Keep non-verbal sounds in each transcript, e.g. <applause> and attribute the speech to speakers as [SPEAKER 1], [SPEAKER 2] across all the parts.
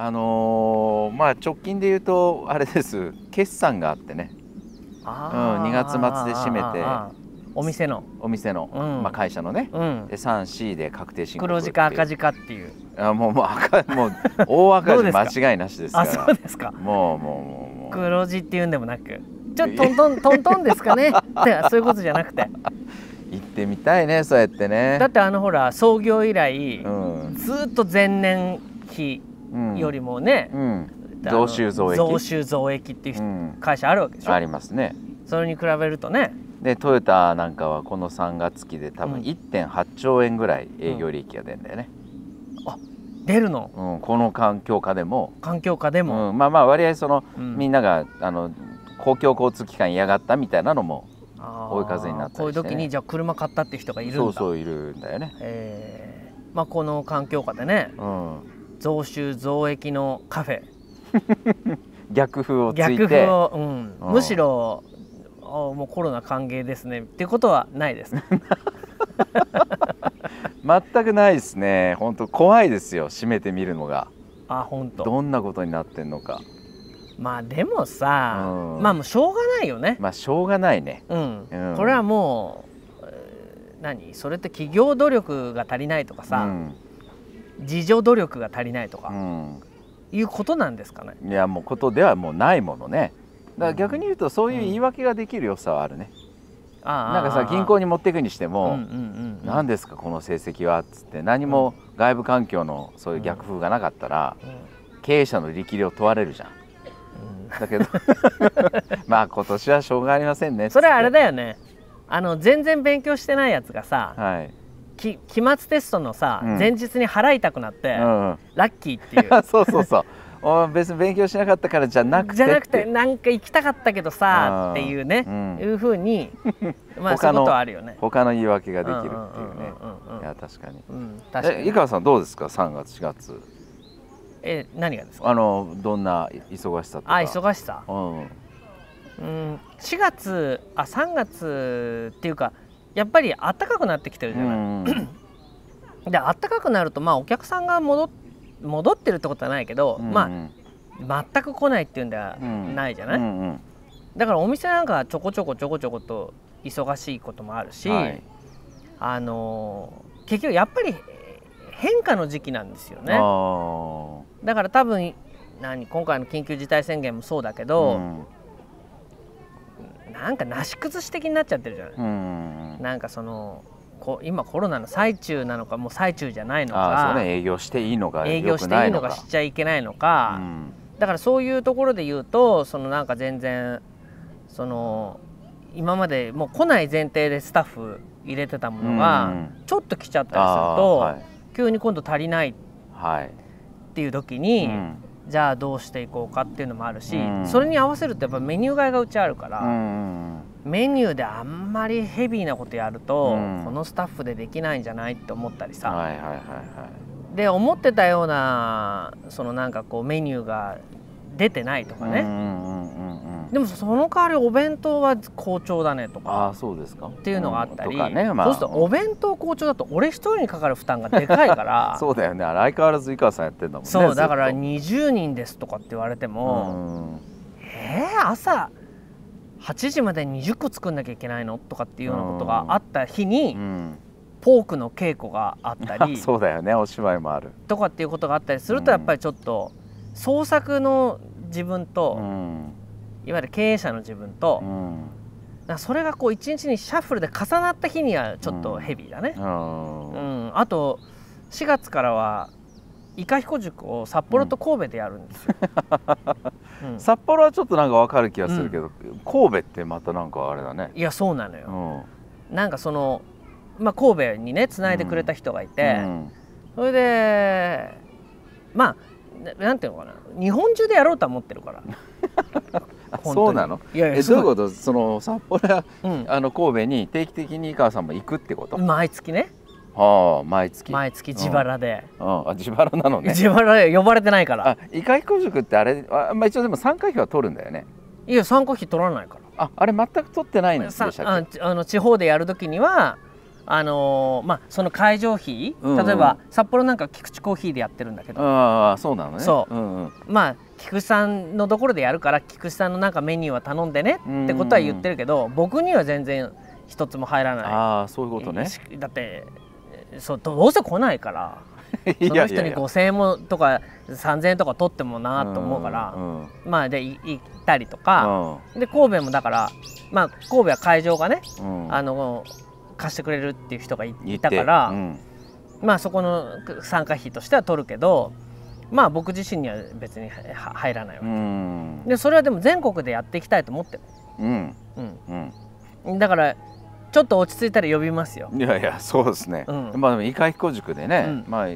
[SPEAKER 1] あのーまあ直近で言うとあれです。決算があってね。うん2月末で締めて。
[SPEAKER 2] お店の。
[SPEAKER 1] お店の、
[SPEAKER 2] うん。
[SPEAKER 1] まあ、会社のね。
[SPEAKER 2] うん。
[SPEAKER 1] で 3C で確定申告
[SPEAKER 2] 黒字か赤
[SPEAKER 1] 字
[SPEAKER 2] 字かっていう。
[SPEAKER 1] あもうもう赤もう大赤字 <laughs> 間違いなしですか
[SPEAKER 2] あ
[SPEAKER 1] ら
[SPEAKER 2] そうですか。
[SPEAKER 1] もうもうもうもう。
[SPEAKER 2] 黒字っていうんでもなく。ちょっとトントントントンですかね。<laughs> ってそういうことじゃなくて。
[SPEAKER 1] 行ってみたいねそうやってね。
[SPEAKER 2] だってあのほら創業以来、
[SPEAKER 1] うん。
[SPEAKER 2] ずーっと前年比
[SPEAKER 1] うん
[SPEAKER 2] よりもね、
[SPEAKER 1] うん。増収増益。
[SPEAKER 2] 増収増益っていううん。会社あるわけでしょ、
[SPEAKER 1] ありますね。
[SPEAKER 2] それに比べるとね。
[SPEAKER 1] でトヨタなんかはこの3月期で多分
[SPEAKER 2] うん。
[SPEAKER 1] 1.8兆円ぐらい営業利益が出るんだよね、
[SPEAKER 2] 出るの？
[SPEAKER 1] うん。この環境下でも、
[SPEAKER 2] 環境下でも、
[SPEAKER 1] うん。まあまあ割合その、
[SPEAKER 2] うん。
[SPEAKER 1] みんながあの公共交通機関嫌がったみたいなのも追い風になったりしてね。
[SPEAKER 2] こういう時にじゃあ車買ったって人がいるんだ。
[SPEAKER 1] そうそういるんだよね、
[SPEAKER 2] えー。まあ、この環境下でね。
[SPEAKER 1] うん、
[SPEAKER 2] 増収増益のカフェ
[SPEAKER 1] 逆風をついて
[SPEAKER 2] 逆風を、うんむしろもうコロナ歓迎ですねっていうことはないです
[SPEAKER 1] 全くないですね本当怖いですよ閉めてみるのが
[SPEAKER 2] あ本当
[SPEAKER 1] どんなことになってんのか
[SPEAKER 2] まあでもさ、
[SPEAKER 1] うん
[SPEAKER 2] まあもうしょうがないよね
[SPEAKER 1] まあしょうがないね
[SPEAKER 2] うん、
[SPEAKER 1] うん
[SPEAKER 2] これはもう何それって企業努力が足りないとかさ、
[SPEAKER 1] うん
[SPEAKER 2] 自助努力が足りないとか、
[SPEAKER 1] うん。
[SPEAKER 2] いうことなんですかね。
[SPEAKER 1] いやもうことではもうないものね。だから逆に言うとそういう言い訳ができる良さはあるね、
[SPEAKER 2] あ
[SPEAKER 1] なんかさ銀行
[SPEAKER 2] に
[SPEAKER 1] に持っていくにしても、
[SPEAKER 2] うんうんうんうん。
[SPEAKER 1] 何ですかこの成績はっつって何も外部環境のそういう逆風がなかったら、経営者の力量問われるじゃん。
[SPEAKER 2] うん。
[SPEAKER 1] だけど <laughs> まあ今年はしょうがありませんね
[SPEAKER 2] それはあれだよね。あの全然勉強してないやつがさ、
[SPEAKER 1] はい、
[SPEAKER 2] き期末テストのさ、
[SPEAKER 1] うん。
[SPEAKER 2] 前日に払いたくなって、
[SPEAKER 1] うん、
[SPEAKER 2] ラッキーっていう。<laughs>
[SPEAKER 1] そうそうそう。お別に勉強しなかったからじゃなくて
[SPEAKER 2] じゃなく
[SPEAKER 1] って
[SPEAKER 2] てなんか行きたかったけどさ
[SPEAKER 1] うん。
[SPEAKER 2] っていうね、
[SPEAKER 1] うん。
[SPEAKER 2] いうふうに <laughs> まあそういう
[SPEAKER 1] 他の
[SPEAKER 2] ことはあるよね。
[SPEAKER 1] 他の言い訳ができるっていうね。いや確かに。
[SPEAKER 2] うん、確かに。
[SPEAKER 1] え井川さんどうですか？3月4月。
[SPEAKER 2] え何がですか？
[SPEAKER 1] あのどんな忙しさとか？
[SPEAKER 2] あ忙しさ？
[SPEAKER 1] うん
[SPEAKER 2] うん。4月あ3月っていうかやっぱり暖かくなってきてるじゃない、
[SPEAKER 1] うん。
[SPEAKER 2] で暖かくなるとまあお客さんが戻っ戻ってるってことはないけど、
[SPEAKER 1] うん
[SPEAKER 2] まあ全く来ないっていうんでは
[SPEAKER 1] うん
[SPEAKER 2] ないじゃない、
[SPEAKER 1] うんうん
[SPEAKER 2] だからお店なんかはちょこちょこちょこちょこと忙しいこともあるし、
[SPEAKER 1] はい。
[SPEAKER 2] あのー結局やっぱり変化の時期なんですよね。
[SPEAKER 1] あ
[SPEAKER 2] だから多分何今回の緊急事態宣言もそうだけ
[SPEAKER 1] ー
[SPEAKER 2] ど、
[SPEAKER 1] うん。
[SPEAKER 2] なんかなし崩し的になっちゃってるじゃない、
[SPEAKER 1] うん
[SPEAKER 2] なんかそのこ今コロナの最中なのかもう最中じゃないのか、
[SPEAKER 1] ね。営業していいのか
[SPEAKER 2] 営業していいのかしちゃいけないのか、
[SPEAKER 1] うん。
[SPEAKER 2] だからそういうところで言うとそのなんか全然その今までもう来ない前提でスタッフ入れてたものが
[SPEAKER 1] うん。
[SPEAKER 2] ちょっと来ちゃったりすると、
[SPEAKER 1] はい。
[SPEAKER 2] 急に今度足りないっ
[SPEAKER 1] はい。
[SPEAKER 2] ていう時に、
[SPEAKER 1] うん。
[SPEAKER 2] じゃあどうしていこうかっていうのもあるし、
[SPEAKER 1] うん。
[SPEAKER 2] それに合わせるとやっぱメニュー替えがうちあるから、
[SPEAKER 1] うん
[SPEAKER 2] メニューであんまりヘビーなことやると、
[SPEAKER 1] うん。
[SPEAKER 2] このスタッフでできないんじゃないって思ったりさ、
[SPEAKER 1] はいはいはいはい。
[SPEAKER 2] で思ってたようなそのなんかこうメニューが出てないとかね、
[SPEAKER 1] うんうんうんうんうん。
[SPEAKER 2] でもその代わりお弁当は好調だねと
[SPEAKER 1] あ
[SPEAKER 2] か。
[SPEAKER 1] あそうですか。っ
[SPEAKER 2] っていうのがあったり、
[SPEAKER 1] とかねまあ。
[SPEAKER 2] そうするとお弁当好調だと俺一人にかかる負担がでかいから。<laughs>
[SPEAKER 1] そうだよね。相変わらず井川さんやってんだもんね
[SPEAKER 2] そうだから
[SPEAKER 1] ずっと。
[SPEAKER 2] 20人ですとかって言われても、
[SPEAKER 1] うん。
[SPEAKER 2] えー、朝8時までに20個作んなきゃいけないの？とかっていうようなことがあった日に、
[SPEAKER 1] うん。
[SPEAKER 2] ポークの稽古があったり。<laughs>
[SPEAKER 1] そうだよね。お芝居もある。
[SPEAKER 2] とかっていうことがあったりする
[SPEAKER 1] うん。
[SPEAKER 2] とやっぱりちょっと創作の自分と、
[SPEAKER 1] うん。
[SPEAKER 2] いわゆる経営者の自分と、
[SPEAKER 1] うん。
[SPEAKER 2] らそれがこう一日にシャッフルで重なった日にはちょっとヘビーだね。
[SPEAKER 1] うん。
[SPEAKER 2] うん、あと4月からは伊香彦塾を札幌と神戸でやるんですよ。<laughs> うん。
[SPEAKER 1] 札幌はちょっとなんかわかる気がするけど、神戸ってまたなんかあれだね。
[SPEAKER 2] いやそうなの
[SPEAKER 1] う
[SPEAKER 2] よ。
[SPEAKER 1] ん。
[SPEAKER 2] なんかその、まあ、神戸にねつないでくれた人がいて、
[SPEAKER 1] うん。
[SPEAKER 2] それでまあななんていうのかな。日本中でやろうとは思ってるから。<laughs>
[SPEAKER 1] そうなの？
[SPEAKER 2] いやいや
[SPEAKER 1] えどういう
[SPEAKER 2] こ
[SPEAKER 1] こと？その札幌やあの神戸に定期的に井川さんも行くってこと、
[SPEAKER 2] 毎月ね
[SPEAKER 1] はあ毎月。
[SPEAKER 2] 毎月自腹で、
[SPEAKER 1] うん、あ自腹なのね。
[SPEAKER 2] 自腹で呼ばれてないから。
[SPEAKER 1] あ伊香彦塾ってあれあ、まあ、一応でも参加費は取るんだよね。
[SPEAKER 2] いや参加費取らないから。
[SPEAKER 1] ああれ全く取ってないんでした
[SPEAKER 2] さ
[SPEAKER 1] っけ？
[SPEAKER 2] ああの地方でやるときにはあのーまあその会場費、
[SPEAKER 1] うんうん。
[SPEAKER 2] 例えば札幌なんか菊池コーヒーでやってるんだけど、
[SPEAKER 1] ああそうなのね。
[SPEAKER 2] そう。
[SPEAKER 1] うんうん。
[SPEAKER 2] まあ菊池さんのところでやるから菊池さんのなんかメニューは頼んでねってことは言ってるけど、僕には全然一つも入らない。
[SPEAKER 1] ああそういうことね。
[SPEAKER 2] しだってそうどうせ来ないから <laughs>
[SPEAKER 1] い
[SPEAKER 2] その人に5,000円もとか3,000円とか取ってもなと思うから、
[SPEAKER 1] うんうん。
[SPEAKER 2] まあでい行ったりとか、で神戸もだからまあ神戸は会場がね、
[SPEAKER 1] うん。
[SPEAKER 2] あの貸してくれるっていう人がいたから、
[SPEAKER 1] うん。
[SPEAKER 2] まあそこの参加費としては取るけどまあ僕自身には別には入らないわ
[SPEAKER 1] う、ん。
[SPEAKER 2] でそれはでも全国でやっていきたいと思ってる、
[SPEAKER 1] うん。
[SPEAKER 2] うん、
[SPEAKER 1] うん。
[SPEAKER 2] だからちょっと落ち着いたら呼びますよ。
[SPEAKER 1] いやいやそうですね、
[SPEAKER 2] うん。
[SPEAKER 1] まあでも伊賀彦塾でね、
[SPEAKER 2] うん。
[SPEAKER 1] まあ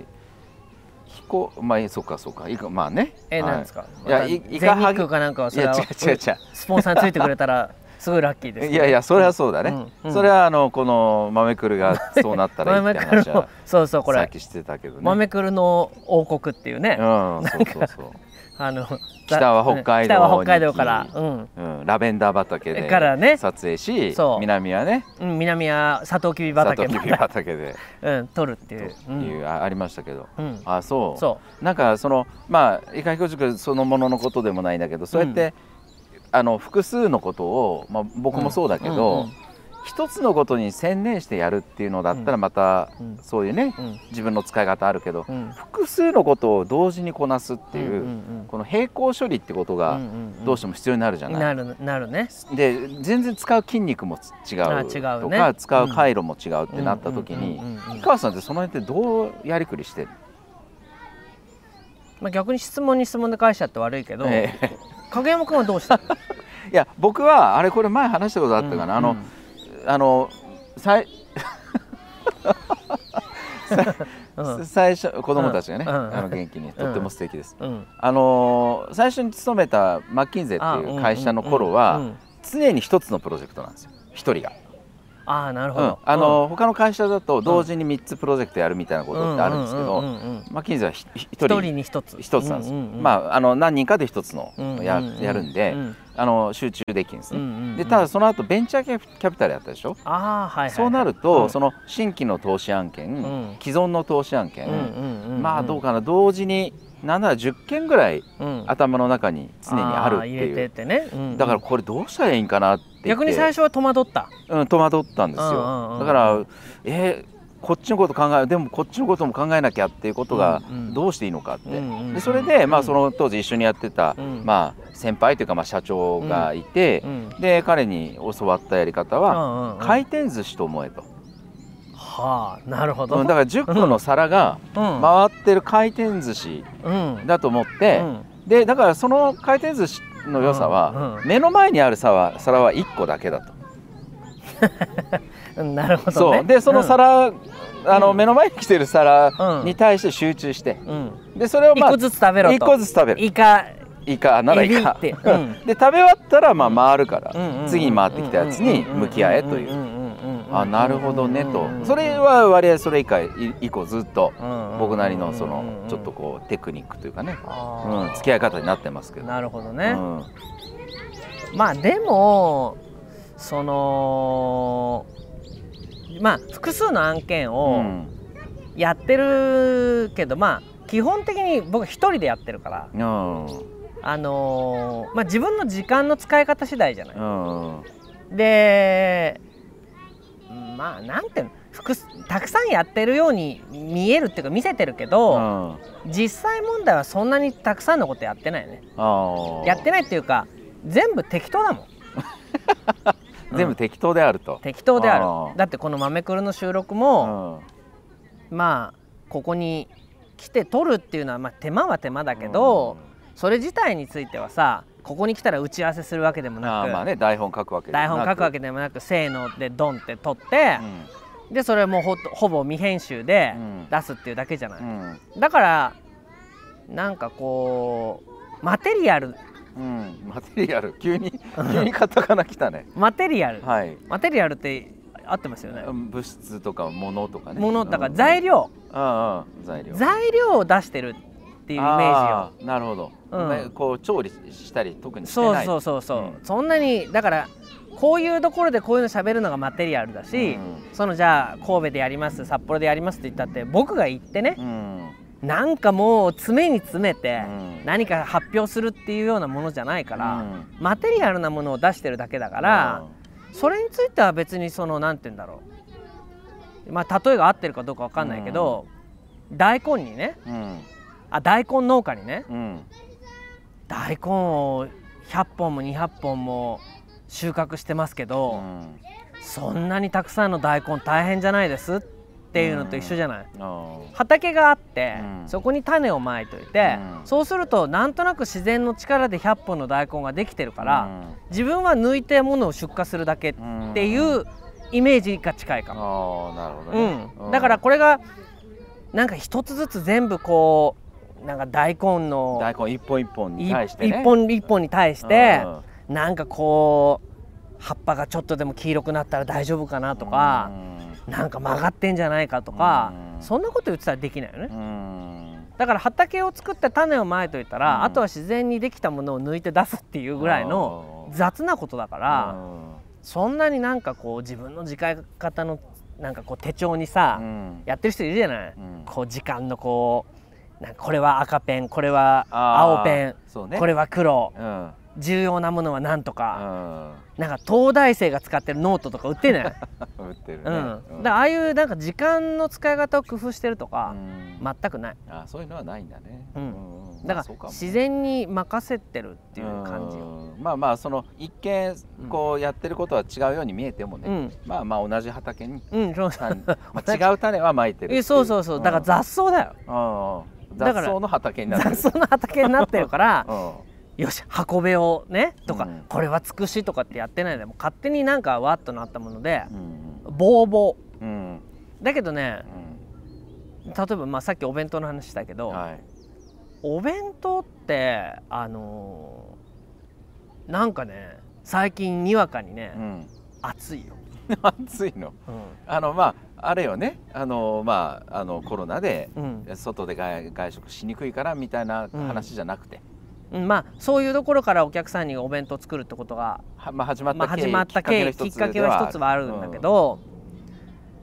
[SPEAKER 1] 彦まあそうかそうか。いかまあね。
[SPEAKER 2] え、
[SPEAKER 1] はい。
[SPEAKER 2] なんですか？
[SPEAKER 1] いやいいか
[SPEAKER 2] 全日空かなんかはいそれは
[SPEAKER 1] や違う違う違う。
[SPEAKER 2] スポンサーについてくれたら <laughs> すごいラッキーですけど。
[SPEAKER 1] いやいやそれはそうだね、
[SPEAKER 2] うんうん。
[SPEAKER 1] それはあのこの豆くるがそうなったらいいって話は
[SPEAKER 2] そうそうこれ。
[SPEAKER 1] さっきしてたけどね。
[SPEAKER 2] 豆くるの王国っていうね、
[SPEAKER 1] うんそうそうそう
[SPEAKER 2] あの
[SPEAKER 1] 北は北海道
[SPEAKER 2] 北は北海道から、うん。
[SPEAKER 1] うん、ラベンダー畑で
[SPEAKER 2] からね。
[SPEAKER 1] 撮影し、南はね
[SPEAKER 2] うん、南はサトウキビ
[SPEAKER 1] サト
[SPEAKER 2] 畑
[SPEAKER 1] ウキビ畑で。<laughs>
[SPEAKER 2] うん、取るっていう。
[SPEAKER 1] という、あありましたけど。
[SPEAKER 2] うん。うん。
[SPEAKER 1] あそう。
[SPEAKER 2] そ
[SPEAKER 1] なんかそのまあ伊賀彦塾そのもののことでもないんだけどそうやって、あの複数のことを、まあ、僕もそうだけど、
[SPEAKER 2] うんうん
[SPEAKER 1] 一つのことに専念してやるっていうのだったらまた、
[SPEAKER 2] うん。
[SPEAKER 1] そういうね
[SPEAKER 2] うん。
[SPEAKER 1] 自分の使い方あるけど、
[SPEAKER 2] うん。
[SPEAKER 1] 複数のことを同時にこなすっていう、この並行処理ってこと
[SPEAKER 2] うん
[SPEAKER 1] がどうしても必要になるじゃない？
[SPEAKER 2] なるなるね。
[SPEAKER 1] で全然使う筋肉も違うとか使う回路も違うってなった時に氷川さんってその辺ってどうやりくりしてる？
[SPEAKER 2] まあ逆に質問に質問で返しちゃって悪いけど、
[SPEAKER 1] ええ。
[SPEAKER 2] 影山君はどうしたの？<laughs>
[SPEAKER 1] いや僕はあれこれ前話したことあったかな、あの、あのさい <laughs>
[SPEAKER 2] うん。うん
[SPEAKER 1] 最初子供たちがね、
[SPEAKER 2] うん。うん。
[SPEAKER 1] あの元気にとっても素敵です、
[SPEAKER 2] うん、
[SPEAKER 1] あの最初に勤めたマッキンゼっていう会社の頃は、
[SPEAKER 2] うんうん。うんうん。
[SPEAKER 1] 常に一つのプロジェクトなんですよ一人が、
[SPEAKER 2] ああなるほ
[SPEAKER 1] うん。
[SPEAKER 2] ど。
[SPEAKER 1] あの他の会社だと同時に3つプロジェクトやるみたいなことってあるんですけど、
[SPEAKER 2] うんうんうんうん。
[SPEAKER 1] マッキンゼはひひ一
[SPEAKER 2] 一
[SPEAKER 1] 人
[SPEAKER 2] 人に一つ。
[SPEAKER 1] 一つなんですよ、
[SPEAKER 2] うんうんうん
[SPEAKER 1] まああの何人かで一つの
[SPEAKER 2] うんうんうん
[SPEAKER 1] や,、やるんで、
[SPEAKER 2] うん
[SPEAKER 1] あの集中できるんですね、
[SPEAKER 2] うんうんうん。
[SPEAKER 1] でただその後ベンチャーキャピタルやったでしょ、
[SPEAKER 2] ああはいはいはい、
[SPEAKER 1] そうなると、
[SPEAKER 2] うん
[SPEAKER 1] その新規の投資案件、
[SPEAKER 2] ん。
[SPEAKER 1] 既存の投資案件、
[SPEAKER 2] うんうんうんうん。
[SPEAKER 1] まあどうかな同時になんなら10件ぐらい
[SPEAKER 2] うん。
[SPEAKER 1] 頭の中に常にあるっていう。
[SPEAKER 2] てってね、うんうん。
[SPEAKER 1] だからこれどうしたらいいんかなって
[SPEAKER 2] 逆に最初は戸惑った。
[SPEAKER 1] うん、戸惑ったんです
[SPEAKER 2] うんうん
[SPEAKER 1] よ
[SPEAKER 2] うん。
[SPEAKER 1] だからえーこっちのこと考えでもこっちのことも考えなきゃっていうことがどうしていいのかって、でそれで、まあ、その当時一緒にやってた、
[SPEAKER 2] うん。
[SPEAKER 1] まあ、先輩というか、まあ、社長がいて
[SPEAKER 2] う、ん。
[SPEAKER 1] で彼に教わったやり方は、回転寿司と思えと、
[SPEAKER 2] はあなるほど、
[SPEAKER 1] うんだから10個の皿が
[SPEAKER 2] うん。
[SPEAKER 1] 回ってる回転寿司
[SPEAKER 2] うん。
[SPEAKER 1] だと思って、
[SPEAKER 2] うん。
[SPEAKER 1] でだからその回転寿司の良さは、目の前にある皿は皿は1個だけだと。<laughs>
[SPEAKER 2] うんなるほど、ね、
[SPEAKER 1] そう。でその皿、あの
[SPEAKER 2] うん。
[SPEAKER 1] 目の前に来てる皿
[SPEAKER 2] うん。
[SPEAKER 1] に対して集中して、
[SPEAKER 2] うん、
[SPEAKER 1] でそれをまあ
[SPEAKER 2] 一個ずつ食べろと。
[SPEAKER 1] 一個ずつ食べる。
[SPEAKER 2] イカ。
[SPEAKER 1] イカ。ならイカで食べ終わったらまあ回るから、次に回ってきたやつに向き合えという、あなるほどねと、
[SPEAKER 2] うん
[SPEAKER 1] それは割合それ以下以降ずっと
[SPEAKER 2] うん
[SPEAKER 1] 僕なりのその
[SPEAKER 2] うん
[SPEAKER 1] ちょっとこうテクニックというかね、
[SPEAKER 2] あ
[SPEAKER 1] うん、
[SPEAKER 2] ー
[SPEAKER 1] 付き合い方になってますけど。
[SPEAKER 2] なるほどね、
[SPEAKER 1] うん
[SPEAKER 2] まあでもそのまあ複数の案件
[SPEAKER 1] う
[SPEAKER 2] を
[SPEAKER 1] ん。
[SPEAKER 2] やってるけど、まあ基本的に僕一人でやってるから
[SPEAKER 1] うん。
[SPEAKER 2] あのーまあ自分の時間の使い方次第じゃない、
[SPEAKER 1] うん。
[SPEAKER 2] でまあなんていうの複数たくさんやってるように見えるっていうか見せてるけ
[SPEAKER 1] う
[SPEAKER 2] ど、
[SPEAKER 1] ん。
[SPEAKER 2] 実際問題はそんなにたくさんのことやってないね。
[SPEAKER 1] あー。
[SPEAKER 2] やってないっていうか全部適当だもん <laughs>
[SPEAKER 1] 全部適当であると。
[SPEAKER 2] 適当である。だってこの「豆くる」の収録
[SPEAKER 1] う
[SPEAKER 2] も、
[SPEAKER 1] ん。
[SPEAKER 2] まあここに来て撮るっていうのは、まあ、手間は手間だけど、それ自体についてはさここに来たら打ち合わせするわけでも
[SPEAKER 1] うん
[SPEAKER 2] なく、
[SPEAKER 1] まあね台本書くわけでもな
[SPEAKER 2] 台本書くわけでもなくせーのでドンって撮って、でそれもほほぼ未編集で
[SPEAKER 1] うん。
[SPEAKER 2] 出すっていうだけじゃない、
[SPEAKER 1] うん。
[SPEAKER 2] だからなんかこうマテリアル
[SPEAKER 1] うん、マテリアル。急に急にカタカナ来たね。
[SPEAKER 2] マテリアル、
[SPEAKER 1] はい。
[SPEAKER 2] マテリアルって合ってますよね、
[SPEAKER 1] 物質とか物とかね。
[SPEAKER 2] ものだから
[SPEAKER 1] うん。
[SPEAKER 2] 材料、
[SPEAKER 1] ああ材料。
[SPEAKER 2] 材料を出してるっていうイメージよ。
[SPEAKER 1] あーなるほど、
[SPEAKER 2] うん。
[SPEAKER 1] ねこう調理したり特に
[SPEAKER 2] そうそうそうそう、
[SPEAKER 1] うん。
[SPEAKER 2] そんなにだからこういうところでこういうの喋るのがマテリアルだし、
[SPEAKER 1] うん。
[SPEAKER 2] そのじゃあ神戸でやります札幌でやりますって言ったって僕が行ってね、
[SPEAKER 1] うん
[SPEAKER 2] なんかもう詰めに詰めて
[SPEAKER 1] うん。
[SPEAKER 2] 何か発表するっていうようなものじゃないから、
[SPEAKER 1] うん。
[SPEAKER 2] マテリアルなものを出してるだけだから、それについては別にそのなんて言うんだろう。まあ例えが合ってるかどうかわかんないけど、大根にね
[SPEAKER 1] うん。
[SPEAKER 2] あ大根農家にね
[SPEAKER 1] うん。
[SPEAKER 2] 大根を100本も200本も収穫してますけ
[SPEAKER 1] う
[SPEAKER 2] ど、
[SPEAKER 1] ん。
[SPEAKER 2] そんなにたくさんの大根大変じゃないですっていうのと一緒じゃない、畑があって、
[SPEAKER 1] うん。
[SPEAKER 2] そこに種をまいといて、
[SPEAKER 1] うん。
[SPEAKER 2] そうするとなんとなく自然の力で100本の大根ができてるから、
[SPEAKER 1] うん。
[SPEAKER 2] 自分は抜いてものを出荷するだけっていうイメージが近いかも、
[SPEAKER 1] なるほど
[SPEAKER 2] う
[SPEAKER 1] ね、
[SPEAKER 2] ん。だからこれがなんか一つずつ全部こうなんか大根の
[SPEAKER 1] 大根一本一本に
[SPEAKER 2] い
[SPEAKER 1] 対してね。
[SPEAKER 2] 一本一本に対して
[SPEAKER 1] うん。
[SPEAKER 2] なんかこう葉っぱがちょっとでも黄色くなったら大丈夫かなとか、なんか曲がってんじゃないかとか、
[SPEAKER 1] うん。
[SPEAKER 2] そんなこと言ってたらできないよね。
[SPEAKER 1] う。ん。
[SPEAKER 2] だから畑を作って種をまいといたら、
[SPEAKER 1] うん。
[SPEAKER 2] あとは自然にできたものを抜いて出すっていうぐらいの雑なことだから、そんなになんかこう自分の時間方のなんかこう手帳にさ、
[SPEAKER 1] うん。
[SPEAKER 2] やってる人いるじゃない、
[SPEAKER 1] うん。
[SPEAKER 2] こう時間のこうこれは赤ペンこれは青ペン、これは黒。
[SPEAKER 1] うん
[SPEAKER 2] 重要なものは何と
[SPEAKER 1] う
[SPEAKER 2] か、
[SPEAKER 1] ん。
[SPEAKER 2] なんか東大生が使ってるノートとか売ってない、<laughs>
[SPEAKER 1] 売ってるね。
[SPEAKER 2] うん、だからああいうなんか時間の使い方を工夫してるとか
[SPEAKER 1] う、ん。
[SPEAKER 2] 全くない。
[SPEAKER 1] あそういうのはないんだね。
[SPEAKER 2] うん。
[SPEAKER 1] うん。
[SPEAKER 2] だから自然に任せてるっていう感じよ、
[SPEAKER 1] うん。まあまあその一見こうやってることは違うように見えてもね、
[SPEAKER 2] うん。
[SPEAKER 1] まあまあ同じ畑に、
[SPEAKER 2] うん、そうそう。
[SPEAKER 1] 種まあ、違う種はまいてる
[SPEAKER 2] そうそうそう。だから雑草だよ。
[SPEAKER 1] うんうん。
[SPEAKER 2] だから
[SPEAKER 1] 雑草の畑になってる。
[SPEAKER 2] 雑草の畑になってるから
[SPEAKER 1] うん
[SPEAKER 2] よし運べをねとか、
[SPEAKER 1] うん。
[SPEAKER 2] これはつくしとかってやってないでもう勝手になんかわっとなったもので
[SPEAKER 1] うん
[SPEAKER 2] ボーボ
[SPEAKER 1] うんう。ん。
[SPEAKER 2] ーだけどね
[SPEAKER 1] うん。
[SPEAKER 2] 例えばまあさっきお弁当の話したけど、
[SPEAKER 1] はい。
[SPEAKER 2] お弁当ってあのーなんかね最近にわかにね、
[SPEAKER 1] うん。
[SPEAKER 2] 暑いよ、<laughs>
[SPEAKER 1] 暑いの？
[SPEAKER 2] う
[SPEAKER 1] あのまああれよね。あのまああのコロナで
[SPEAKER 2] ん。
[SPEAKER 1] 外で外外食しにくいからみたいな話じゃなくて、
[SPEAKER 2] うん、まあそういうところからお客さんにお弁当作るってことが、
[SPEAKER 1] はまあ、始まっ
[SPEAKER 2] まあ、
[SPEAKER 1] た経緯、
[SPEAKER 2] きっかけは一つはあるんだけ、ど、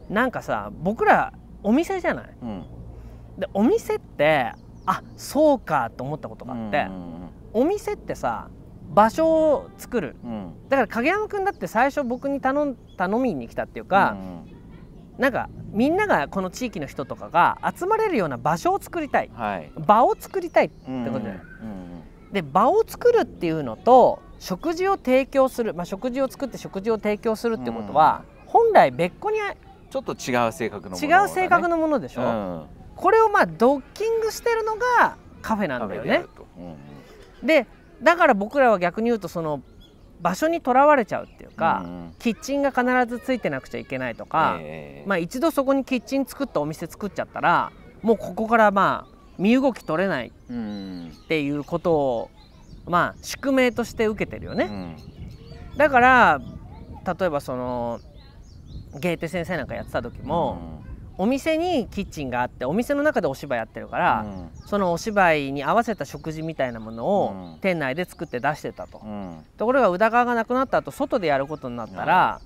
[SPEAKER 2] なんかさ僕らお店じゃない？
[SPEAKER 1] うん。
[SPEAKER 2] でお店ってあそうかと思ったことがあって、
[SPEAKER 1] うん
[SPEAKER 2] お店ってさ場所を作る。
[SPEAKER 1] うん。うん
[SPEAKER 2] だから影山君だって最初僕に頼ん頼みに来たっていうか、なんかみんながこの地域の人とかが集まれるような場所を作りたい。
[SPEAKER 1] うんはい。
[SPEAKER 2] 場を作りたい
[SPEAKER 1] って
[SPEAKER 2] ことだよ
[SPEAKER 1] うん
[SPEAKER 2] で場を作るっていうのと食事を提供する、まあ、食事を作って食事を提供するってことは、本来別個に
[SPEAKER 1] ちょっと違う性格のもの
[SPEAKER 2] 違う性格
[SPEAKER 1] の
[SPEAKER 2] のものでしょ、
[SPEAKER 1] うん
[SPEAKER 2] これをまあドッキングしてるのがカフェなんだよね。
[SPEAKER 1] うんうん。
[SPEAKER 2] でだから僕らは逆に言うとその場所にとらわれちゃうっていうか、
[SPEAKER 1] うんうん。
[SPEAKER 2] キッチンが必ずついてなくちゃいけないとか、
[SPEAKER 1] ええ。
[SPEAKER 2] まあ、一度そこにキッチン作ったお店作っちゃったらもうここからまあ身動き取れない
[SPEAKER 1] うん。
[SPEAKER 2] っていうことをまあ宿命として受けてるよね。
[SPEAKER 1] うん。
[SPEAKER 2] だから例えばそのゲーテ先生なんかやってた時も、お店にキッチンがあってお店の中でお芝居やってるから、そのお芝居に合わせた食事みたいなものを
[SPEAKER 1] うん。
[SPEAKER 2] 店内で作って出してたと。
[SPEAKER 1] うん。うん
[SPEAKER 2] ところが宇田川がなくなった後外でやることになったら、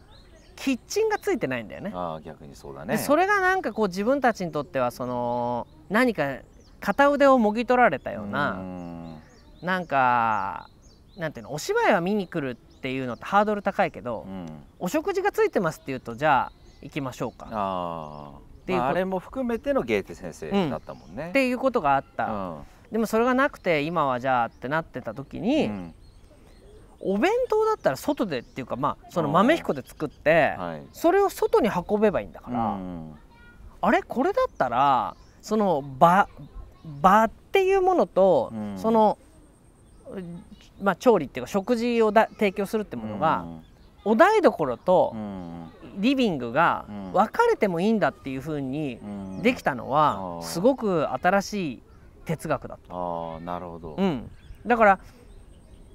[SPEAKER 2] キッチンがついてないんだよね。
[SPEAKER 1] ああ逆にそうだ
[SPEAKER 2] で
[SPEAKER 1] ね
[SPEAKER 2] それがなんかこう自分たちにとってはその何か片腕をもぎ取られたような、
[SPEAKER 1] ん。
[SPEAKER 2] なんかなんていうのお芝居は見に来るっていうのってハードル高いけど、
[SPEAKER 1] うん。
[SPEAKER 2] お食事がついてますっていうとじゃあ行きましょうか。
[SPEAKER 1] あ
[SPEAKER 2] ていう
[SPEAKER 1] まああれも含めてのゲーテ先生だったもんね。
[SPEAKER 2] っていうことがあっ
[SPEAKER 1] う
[SPEAKER 2] た、
[SPEAKER 1] ん。
[SPEAKER 2] でもそれがなくて今はじゃあってなってた時に、
[SPEAKER 1] うん。
[SPEAKER 2] お弁当だったら外でっていうかまあその豆彦で作って、
[SPEAKER 1] はい。
[SPEAKER 2] それを外に運べばいいんだから、
[SPEAKER 1] うん。
[SPEAKER 2] あれこれだったらその場場っていうものと、
[SPEAKER 1] うん。
[SPEAKER 2] その、まあ、調理っていうか食事をだ提供するってものが、お台所と
[SPEAKER 1] うん。
[SPEAKER 2] リビングが
[SPEAKER 1] うん。
[SPEAKER 2] 分かれてもいいんだっていう風に
[SPEAKER 1] うん。
[SPEAKER 2] できたのはすごく新しい哲学だった。
[SPEAKER 1] ああなるほど。
[SPEAKER 2] うん、だから、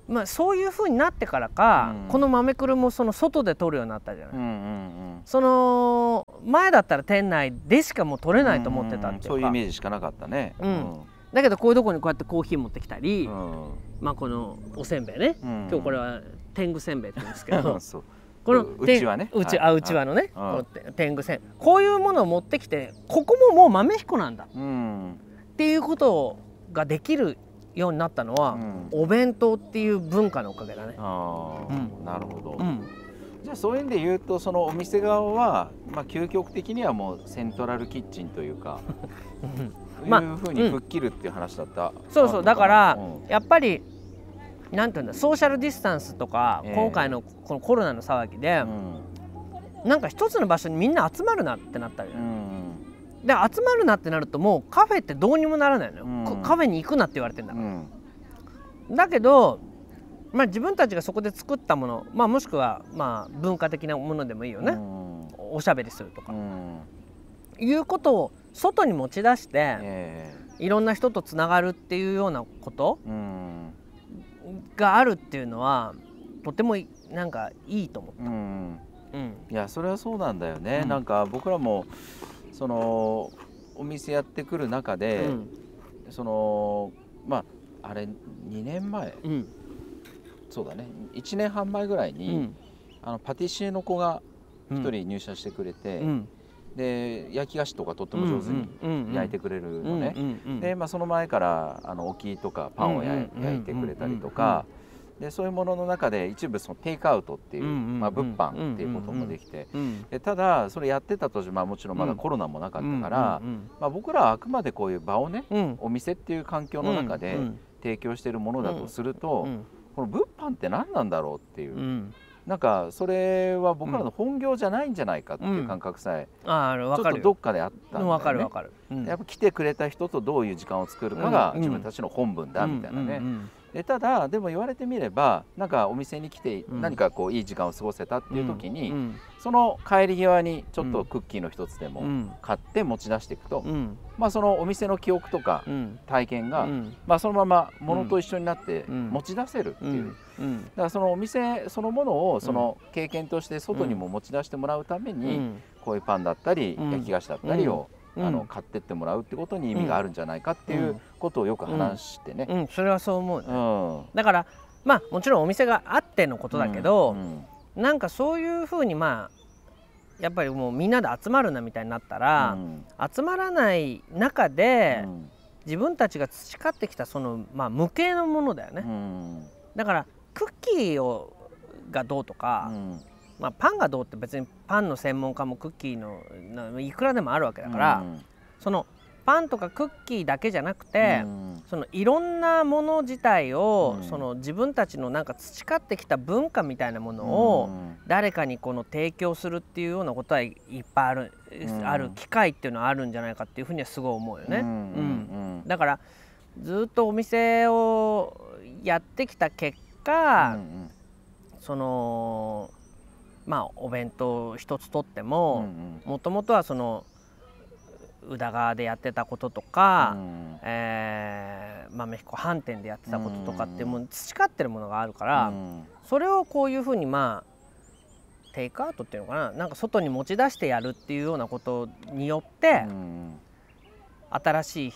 [SPEAKER 2] まあ、そういう風になってからか、
[SPEAKER 1] うん。
[SPEAKER 2] この豆くるもその外で取るようになったじゃない。
[SPEAKER 1] うんうん
[SPEAKER 2] その前だったら店内でしかもう取れないと思ってたっていうか、
[SPEAKER 1] そういうイメージしかなかったね。
[SPEAKER 2] うん。だけどこういうとこにこうやってコーヒー持ってきたり、
[SPEAKER 1] うん。
[SPEAKER 2] まあこのおせんべいね、
[SPEAKER 1] うん。
[SPEAKER 2] 今日これは天狗せんべいって言うんですけど。<laughs> この
[SPEAKER 1] ううちわね。
[SPEAKER 2] うち
[SPEAKER 1] はい。
[SPEAKER 2] あうちわのね、
[SPEAKER 1] うん
[SPEAKER 2] このて天狗せん。こういうものを持ってきてここももう豆彦なんだ。
[SPEAKER 1] うん。
[SPEAKER 2] っていうことができるようになったのは、
[SPEAKER 1] うん。
[SPEAKER 2] お弁当っていう文化のおかげだね。
[SPEAKER 1] ああ、
[SPEAKER 2] うん。
[SPEAKER 1] なるほど、
[SPEAKER 2] うん。
[SPEAKER 1] じゃあそういう意味で言うとそのお店側は、まあ、究極的にはもうセントラルキッチンというか
[SPEAKER 2] まあ
[SPEAKER 1] いうふうに吹っ切るっていう話だった、
[SPEAKER 2] そうそう。だから
[SPEAKER 1] うん。
[SPEAKER 2] やっぱりなんていうんだソーシャルディスタンスとか、
[SPEAKER 1] ええ。
[SPEAKER 2] 今回のこのコロナの騒ぎで
[SPEAKER 1] う、ん。
[SPEAKER 2] なんか一つの場所にみんな集まるなってなったよ
[SPEAKER 1] う
[SPEAKER 2] ね、
[SPEAKER 1] ん
[SPEAKER 2] で集まるなってなるともうカフェってどうにもならないのよ、
[SPEAKER 1] うん。
[SPEAKER 2] こカフェに行くなって言われてんだか
[SPEAKER 1] うん。
[SPEAKER 2] ら、だけど、まあ、自分たちがそこで作ったもの、まあ、もしくはまあ文化的なものでもいいよね、
[SPEAKER 1] うん。
[SPEAKER 2] おしゃべりするとか、
[SPEAKER 1] うん。
[SPEAKER 2] いうことを外に持ち出して、
[SPEAKER 1] え
[SPEAKER 2] いろんな人とつながるっていうようなことがあるっていうのはとてもいなんかいいと思う。
[SPEAKER 1] うん。
[SPEAKER 2] うん。
[SPEAKER 1] いやそれはそうなんだよね、
[SPEAKER 2] うん。
[SPEAKER 1] なんか僕らもそのお店やってくる中で、
[SPEAKER 2] うん。
[SPEAKER 1] そのまああれ2年前。
[SPEAKER 2] うん。
[SPEAKER 1] そうだね。1年半前ぐらいうに、
[SPEAKER 2] ん。
[SPEAKER 1] あのパティシエの子が1人入社してくれて、
[SPEAKER 2] うん。
[SPEAKER 1] で焼き菓子とかとっても上手に焼いてくれるのね、で、まあ、その前からあのおきとかパンを焼いてくれたりとか、でそういうものの中で一部そのテイクアウトっていう、まあ、物販っていうこともできて、
[SPEAKER 2] う
[SPEAKER 1] ただそれやってた当時、まあ、もちろんまだコロナもなかったから、
[SPEAKER 2] うん
[SPEAKER 1] まあ、僕らはあくまでこういう場をね
[SPEAKER 2] うん。
[SPEAKER 1] お店っていう環境の中で
[SPEAKER 2] うん
[SPEAKER 1] 提供しているものだとすると、
[SPEAKER 2] うん
[SPEAKER 1] この物販って何なんだろうっていう、
[SPEAKER 2] うん。
[SPEAKER 1] なんかそれは僕らの本業じゃないんじゃないかっていう感覚さえ
[SPEAKER 2] あある。
[SPEAKER 1] ちょっとどっかであったんだよね。
[SPEAKER 2] わかるわかる。うん。
[SPEAKER 1] やっぱ来てくれた人とどういう時間を作るかが
[SPEAKER 2] うん
[SPEAKER 1] 自分たちの本分だみたいなね、でただでも言われてみればなんかお店に来て
[SPEAKER 2] うん。
[SPEAKER 1] 何かこういい時間を過ごせたっていう時に、
[SPEAKER 2] うん。
[SPEAKER 1] その帰り際にちょっとクッキーの一つでも
[SPEAKER 2] うん。
[SPEAKER 1] 買って持ち出していくと、
[SPEAKER 2] うん。
[SPEAKER 1] まあ、そのお店の記憶とか
[SPEAKER 2] うん。
[SPEAKER 1] 体験が、
[SPEAKER 2] うん。
[SPEAKER 1] まあ、そのまま物と一緒になって
[SPEAKER 2] うん。
[SPEAKER 1] 持ち出せるっていう、だからそのお店そのものをその経験として外にも持ち出してもらうため
[SPEAKER 2] う
[SPEAKER 1] に、
[SPEAKER 2] ん。
[SPEAKER 1] こういうパンだったり、
[SPEAKER 2] うん。
[SPEAKER 1] 焼き菓子だったりを、
[SPEAKER 2] うん
[SPEAKER 1] あの買ってってもらうってことに意味があるんじゃないかっていうことをよく話してね。
[SPEAKER 2] うん。それはそう思うね。
[SPEAKER 1] うん。
[SPEAKER 2] だからまあもちろんお店があってのことだけど
[SPEAKER 1] うん。
[SPEAKER 2] なんかそういうふうにまあやっぱりもうみんなで集まるなみたいになったら
[SPEAKER 1] うん。
[SPEAKER 2] 集まらない中で
[SPEAKER 1] うん。
[SPEAKER 2] 自分たちが培ってきたそのまあ無形のものだよ
[SPEAKER 1] う
[SPEAKER 2] ね
[SPEAKER 1] ん。
[SPEAKER 2] だからクッキーをがどうとか、
[SPEAKER 1] うん
[SPEAKER 2] まあ、パンがどうって別にパンの専門家もクッキーのないくらでもあるわけだから、
[SPEAKER 1] うん。
[SPEAKER 2] そのパンとかクッキーだけじゃなくて、
[SPEAKER 1] うん。
[SPEAKER 2] そのいろんなもの自体を、
[SPEAKER 1] うん。
[SPEAKER 2] その自分たちのなんか培ってきた文化みたいなものを、
[SPEAKER 1] うん。
[SPEAKER 2] 誰かにこの提供するっていうようなことはいいっぱいある、
[SPEAKER 1] ん。
[SPEAKER 2] ある機会っていうのはあるんじゃないかっていうふうにはすごい思うよね。
[SPEAKER 1] うんうん
[SPEAKER 2] だからずっとお店をやってきた結果、
[SPEAKER 1] うん。
[SPEAKER 2] そのまあお弁当一つとって
[SPEAKER 1] うん
[SPEAKER 2] ももともとはその宇田川でやってたこととか、
[SPEAKER 1] うん
[SPEAKER 2] えー豆彦飯店でやってたこととかって
[SPEAKER 1] うん
[SPEAKER 2] もう培ってるものがあるから、
[SPEAKER 1] うん。
[SPEAKER 2] それをこういうふうにまあテイクアウトっていうのかななんか外に持ち出してやるっていうようなことによって、
[SPEAKER 1] うん
[SPEAKER 2] 新しい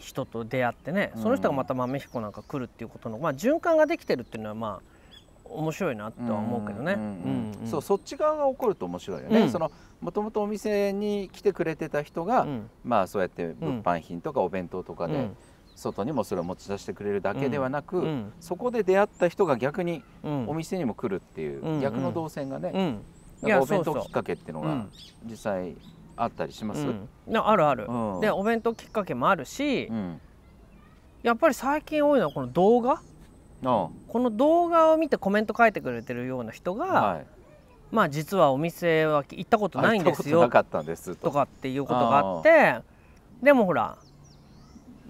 [SPEAKER 2] 人と出会ってね、
[SPEAKER 1] うん
[SPEAKER 2] その人がまた豆彦なんか来るっていうことの、まあ、循環ができてるっていうのはまあ面白いなとは思うけどね。
[SPEAKER 1] そうそっち側が起こると面白いよね、
[SPEAKER 2] うん。
[SPEAKER 1] そのもともとお店に来てくれてた人が、
[SPEAKER 2] うん。
[SPEAKER 1] まあそうやって物販品とかお弁当とかで、
[SPEAKER 2] うん。
[SPEAKER 1] 外にもそれを持ち出してくれるだけではなく、
[SPEAKER 2] うん。
[SPEAKER 1] そこで出会った人が逆に
[SPEAKER 2] うん。
[SPEAKER 1] お店にも来るっていう、
[SPEAKER 2] うん
[SPEAKER 1] 逆の動線がね、
[SPEAKER 2] うん。
[SPEAKER 1] お弁当きっかけっていうのが
[SPEAKER 2] うん
[SPEAKER 1] 実際あったりします、
[SPEAKER 2] あるある、
[SPEAKER 1] うん。
[SPEAKER 2] でお弁当きっかけもあるし、
[SPEAKER 1] うん。
[SPEAKER 2] やっぱり最近多いのはこの動画
[SPEAKER 1] あ
[SPEAKER 2] この動画を見てコメント書いてくれてるような人が、
[SPEAKER 1] あはい、
[SPEAKER 2] まあ実はお店は行ったことないんですよ
[SPEAKER 1] となかったんです
[SPEAKER 2] と。かっていうことがあってでもほら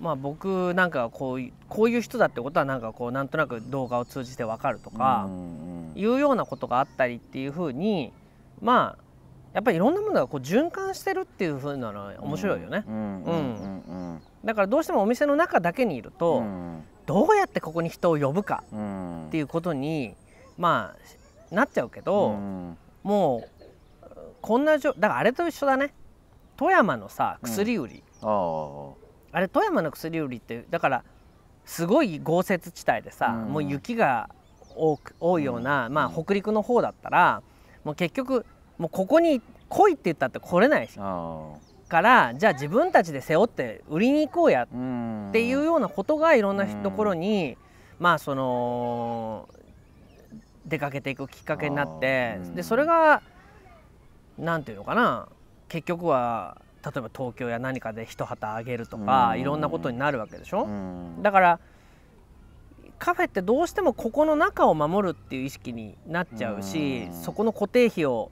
[SPEAKER 2] まあ僕なんかこういうこういう人だってことはなんかこうなんとなく動画を通じてわかるとかいうようなことがあったりっていうふうにまあやっぱりいろんなものがこう循環してるっていうふうなのは面白いよね。だからどうしてもお店の中だけにいる
[SPEAKER 1] う
[SPEAKER 2] と、
[SPEAKER 1] ん
[SPEAKER 2] どうやってここに人を呼ぶか
[SPEAKER 1] うん。
[SPEAKER 2] っていうことにまあなっちゃうけど、
[SPEAKER 1] うん。
[SPEAKER 2] もうこんなじょだからあれと一緒だね。富山のさ薬売り、
[SPEAKER 1] あ
[SPEAKER 2] れ富山の薬売りってだからすごい豪雪地帯でさ、
[SPEAKER 1] うん。
[SPEAKER 2] もう雪が多く多いような、
[SPEAKER 1] うん。
[SPEAKER 2] まあ、北陸の方だったらもう結局もうここに来いって言ったって来れないし。
[SPEAKER 1] あ
[SPEAKER 2] からじゃあ自分たちで背負って売りに行こうやっていうようなことがいろんなところに、まあその出かけていくきっかけになってでそれがなんていうのかな結局は例えば東京や何かで一旗あげるとか
[SPEAKER 1] うん。
[SPEAKER 2] いろんなことになるわけでしょ？
[SPEAKER 1] うん。
[SPEAKER 2] だからカフェってどうしてもここの中を守るっていう意識になっちゃうし
[SPEAKER 1] うん。
[SPEAKER 2] そこの固定費を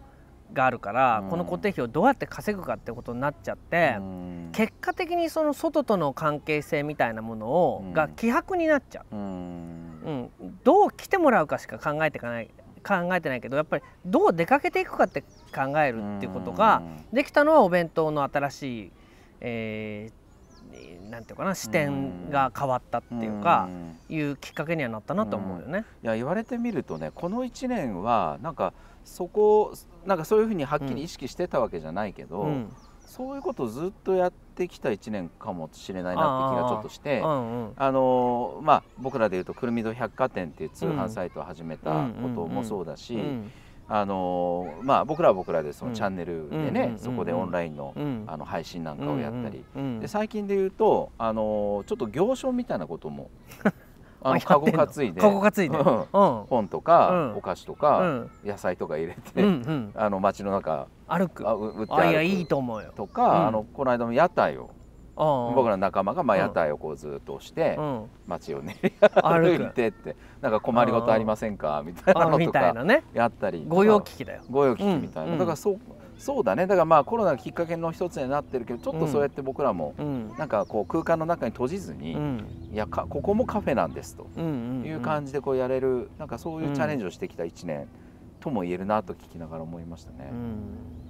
[SPEAKER 2] があるから
[SPEAKER 1] うん。
[SPEAKER 2] この固定費をどうやって稼ぐかってことになっちゃって
[SPEAKER 1] うん。
[SPEAKER 2] 結果的にその外との関係性みたいなものを
[SPEAKER 1] うん。
[SPEAKER 2] が希薄になっちゃ
[SPEAKER 1] う。ん。
[SPEAKER 2] う、うん、どう来てもらうかしか考えていかない考えてないけどやっぱりどう出かけていくかって考えるっていうことができたのはお弁当の新しい、えーなんていうかな視点が変わったっていうか、
[SPEAKER 1] ん。
[SPEAKER 2] いうきっかけにはなったなと思うよね。
[SPEAKER 1] いや言われてみるとねこの1年はなんかそこなんかそういうふうにはっきり意識してたわけじゃないけど、
[SPEAKER 2] うん。
[SPEAKER 1] そういうことをずっとやってきた1年かもしれないなって気がちょっとして
[SPEAKER 2] う。んうん。
[SPEAKER 1] あのまあ、僕らでいうとくるみ戸百貨店っていう通販サイトを始めたこともそうだし、
[SPEAKER 2] うん
[SPEAKER 1] あのまあ、僕らは僕らでその
[SPEAKER 2] うん。
[SPEAKER 1] チャンネルでね、そこでオンラインの,、
[SPEAKER 2] うん。
[SPEAKER 1] あの配信なんかをやったり、で最近で言うと、あのちょっと行商みたいなことも <laughs> あの
[SPEAKER 2] あ
[SPEAKER 1] カゴ担いで。
[SPEAKER 2] カゴ担いで。
[SPEAKER 1] うん。
[SPEAKER 2] うん。
[SPEAKER 1] 本とか、
[SPEAKER 2] うん。
[SPEAKER 1] お菓子と
[SPEAKER 2] う
[SPEAKER 1] か、
[SPEAKER 2] ん。
[SPEAKER 1] 野菜とか入れて、
[SPEAKER 2] うんうん。
[SPEAKER 1] あの街の中
[SPEAKER 2] 歩く。
[SPEAKER 1] あう売って
[SPEAKER 2] あいや
[SPEAKER 1] 歩く
[SPEAKER 2] いいと思うよ。
[SPEAKER 1] とか、
[SPEAKER 2] うん。
[SPEAKER 1] あのこの間の屋台を、僕
[SPEAKER 2] 僕
[SPEAKER 1] らの仲間がまあ
[SPEAKER 2] うん
[SPEAKER 1] 屋台をこうずっとして、
[SPEAKER 2] うん。
[SPEAKER 1] 街をね
[SPEAKER 2] 歩
[SPEAKER 1] 歩い
[SPEAKER 2] く
[SPEAKER 1] てってなんか困りごとありませんか？みたいなのとか
[SPEAKER 2] たいなね。
[SPEAKER 1] やったり
[SPEAKER 2] 御用聞きだよ。
[SPEAKER 1] 御用聞きみたいな、
[SPEAKER 2] うん。
[SPEAKER 1] だからそうそうだね。だからまあコロナがきっかけの一つになってるけどちょっとそうやって僕らも
[SPEAKER 2] うん。
[SPEAKER 1] なんかこう空間の中に閉じずに、
[SPEAKER 2] うん。
[SPEAKER 1] いやかここもカフェなんですという感じでこうやれるなんかそういうチャレンジをしてきた1年とも言えるなと聞きながら思いましたね。
[SPEAKER 2] うん